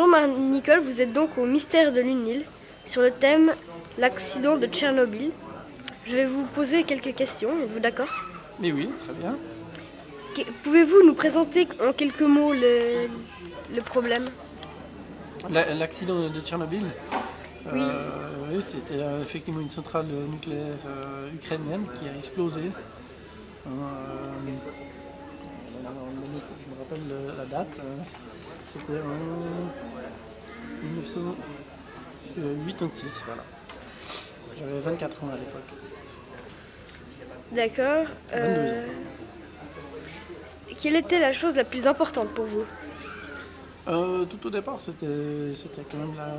Bonjour Marie-Nicole, vous êtes donc au mystère de l'UNIL sur le thème l'accident de Tchernobyl. Je vais vous poser quelques questions, êtes-vous d'accord? Mais oui, très bien. Pouvez-vous nous présenter en quelques mots le, le problème? La- L'accident de Tchernobyl, Oui. euh, oui, c'était euh, effectivement une centrale nucléaire euh, ukrainienne qui a explosé. Euh, je me rappelle le- la date. C'était en 1986, voilà. J'avais 24 ans à l'époque. D'accord. 22 ans. Euh, quelle était la chose la plus importante pour vous? Euh, tout au départ, c'était c'était quand même la,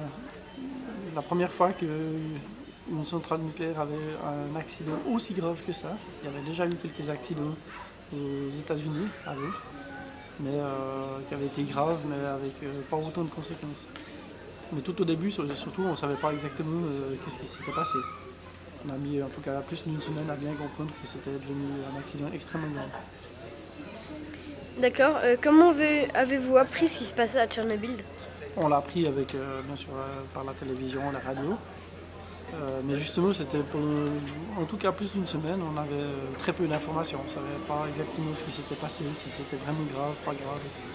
la première fois qu'une centrale nucléaire avait un accident aussi grave que ça. Il y avait déjà eu quelques accidents aux États-Unis avant, mais euh, qui avaient été graves, mais avec euh, pas autant de conséquences. Mais tout au début, sur- surtout, on ne savait pas exactement euh, qu'est-ce qui s'était passé. On a mis en tout cas plus d'une semaine à bien comprendre que c'était devenu un accident extrêmement grave. D'accord. Euh, comment avez- avez-vous appris ce qui se passait à Tchernobyl? On l'a appris avec, euh, bien sûr, euh, par la télévision, la radio. Euh, mais justement, c'était pour, en tout cas plus d'une semaine, on avait euh, très peu d'informations. On ne savait pas exactement ce qui s'était passé, si c'était vraiment grave, pas grave, etc.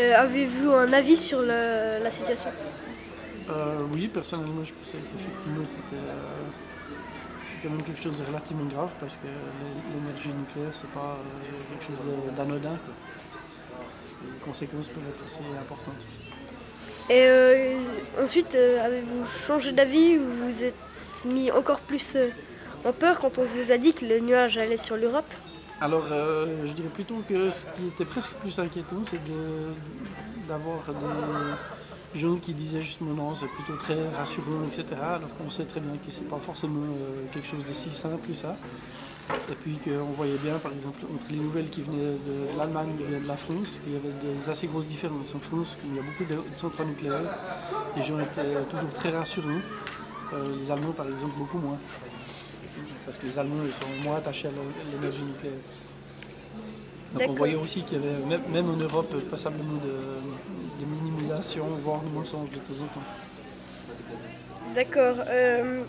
Euh, Avez-vous un avis sur le- la situation? Euh, oui, personnellement, je pensais qu'effectivement, c'était quand même quelque chose de relativement grave parce que l'é- l'énergie nucléaire, c'est pas quelque chose d'anodin. Les conséquences peuvent être assez importantes. Et euh, ensuite, euh, avez-vous changé d'avis ou vous êtes mis encore plus euh, en peur quand on vous a dit que le nuage allait sur l'Europe? Alors, je dirais plutôt que ce qui était presque plus inquiétant, c'est d'avoir des gens qui disaient justement non, c'est plutôt très rassurant, etc. Alors qu'on sait très bien que c'est pas forcément quelque chose de si simple que ça. Et puis qu'on voyait bien, par exemple, entre les nouvelles qui venaient de l'Allemagne bien de la France, qu'il y avait des assez grosses différences. En France, comme il y a beaucoup de centrales nucléaires, les gens étaient toujours très rassurants. Euh, les Allemands, par exemple, beaucoup moins. Parce que les Allemands ils sont moins attachés à l'é- l'énergie nucléaire. Donc on voyait aussi qu'il y avait, même, même en Europe, passablement de, de minimisation, voire de mensonges de temps en temps. D'accord. Euh,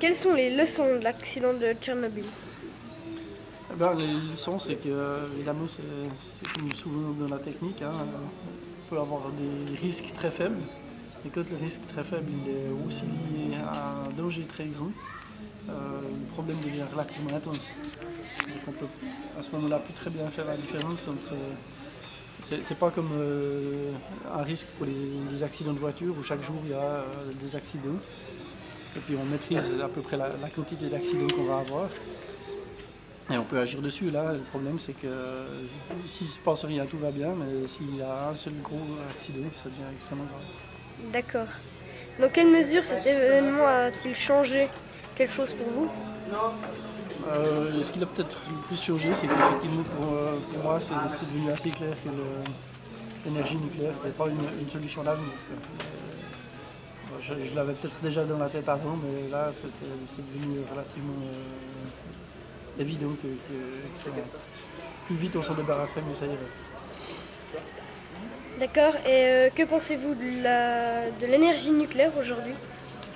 quelles sont les leçons de l'accident de Tchernobyl? Ben, les c'est que, euh, évidemment, c'est comme souvent dans la technique, hein, on peut avoir des risques très faibles. Et quand le risque très faible il est aussi lié à un danger très grand, euh, le problème devient relativement intense. Donc on peut à ce moment-là plus très bien faire la différence entre. C'est pas comme euh, un risque pour les, accidents de voiture où chaque jour il y a des accidents. Et puis on maîtrise à peu près la quantité d'accidents qu'on va avoir. Et on peut agir dessus. Là, le problème c'est que euh, s'il se passe rien, tout va bien, mais s'il y a un seul gros accident, ça devient extrêmement grave. D'accord. Dans quelle mesure cet événement a-t-il changé quelque chose pour vous? Euh, ce qui a peut-être le plus changé, c'est qu'effectivement, pour, euh, pour moi, c'est devenu assez clair que l'énergie nucléaire n'était pas une, une solution d'avenir. Euh, Je, je l'avais peut-être déjà dans la tête avant, mais là, c'est devenu relativement euh, évident que, que- que plus vite on s'en débarrasserait, mieux ça irait. D'accord. Et euh, que pensez-vous de l'énergie nucléaire aujourd'hui?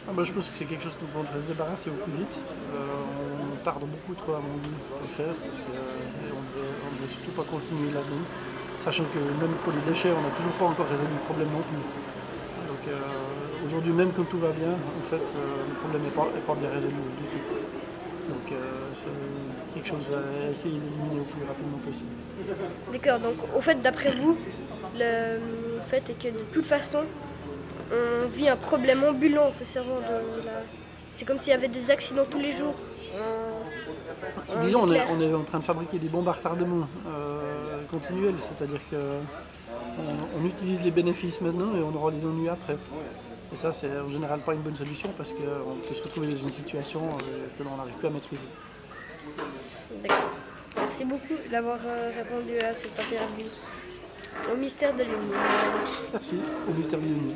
Ah bah, je pense que c'est quelque chose dont on devrait se débarrasser au plus vite. Euh, on tarde beaucoup trop à mon goût le faire parce qu'on ne devrait surtout pas continuer là-dedans. Sachant que même pour les déchets, on n'a toujours pas encore résolu le problème non plus. Donc euh, aujourd'hui, même quand tout va bien, en fait, euh, le problème n'est pas, est pas bien résolu du tout. Donc euh, c'est quelque chose à essayer d'éliminer au plus rapidement possible. D'accord. Donc, au fait, d'après vous, le fait est que de toute façon, on vit un problème ambulant de la. C'est comme s'il y avait des accidents tous les jours. en- Disons, on est, nucléaire. on est en train de fabriquer des bombes à retardement euh, continuels, c'est-à-dire que on, on utilise les bénéfices maintenant et on aura des ennuis après. Et ça, c'est en général pas une bonne solution parce qu'on peut se retrouver dans une situation euh, que l'on n'arrive plus à maîtriser. D'accord. Merci beaucoup d'avoir euh, répondu à cette interview. Au mystère de l'Union. Merci au ministère de l'Union.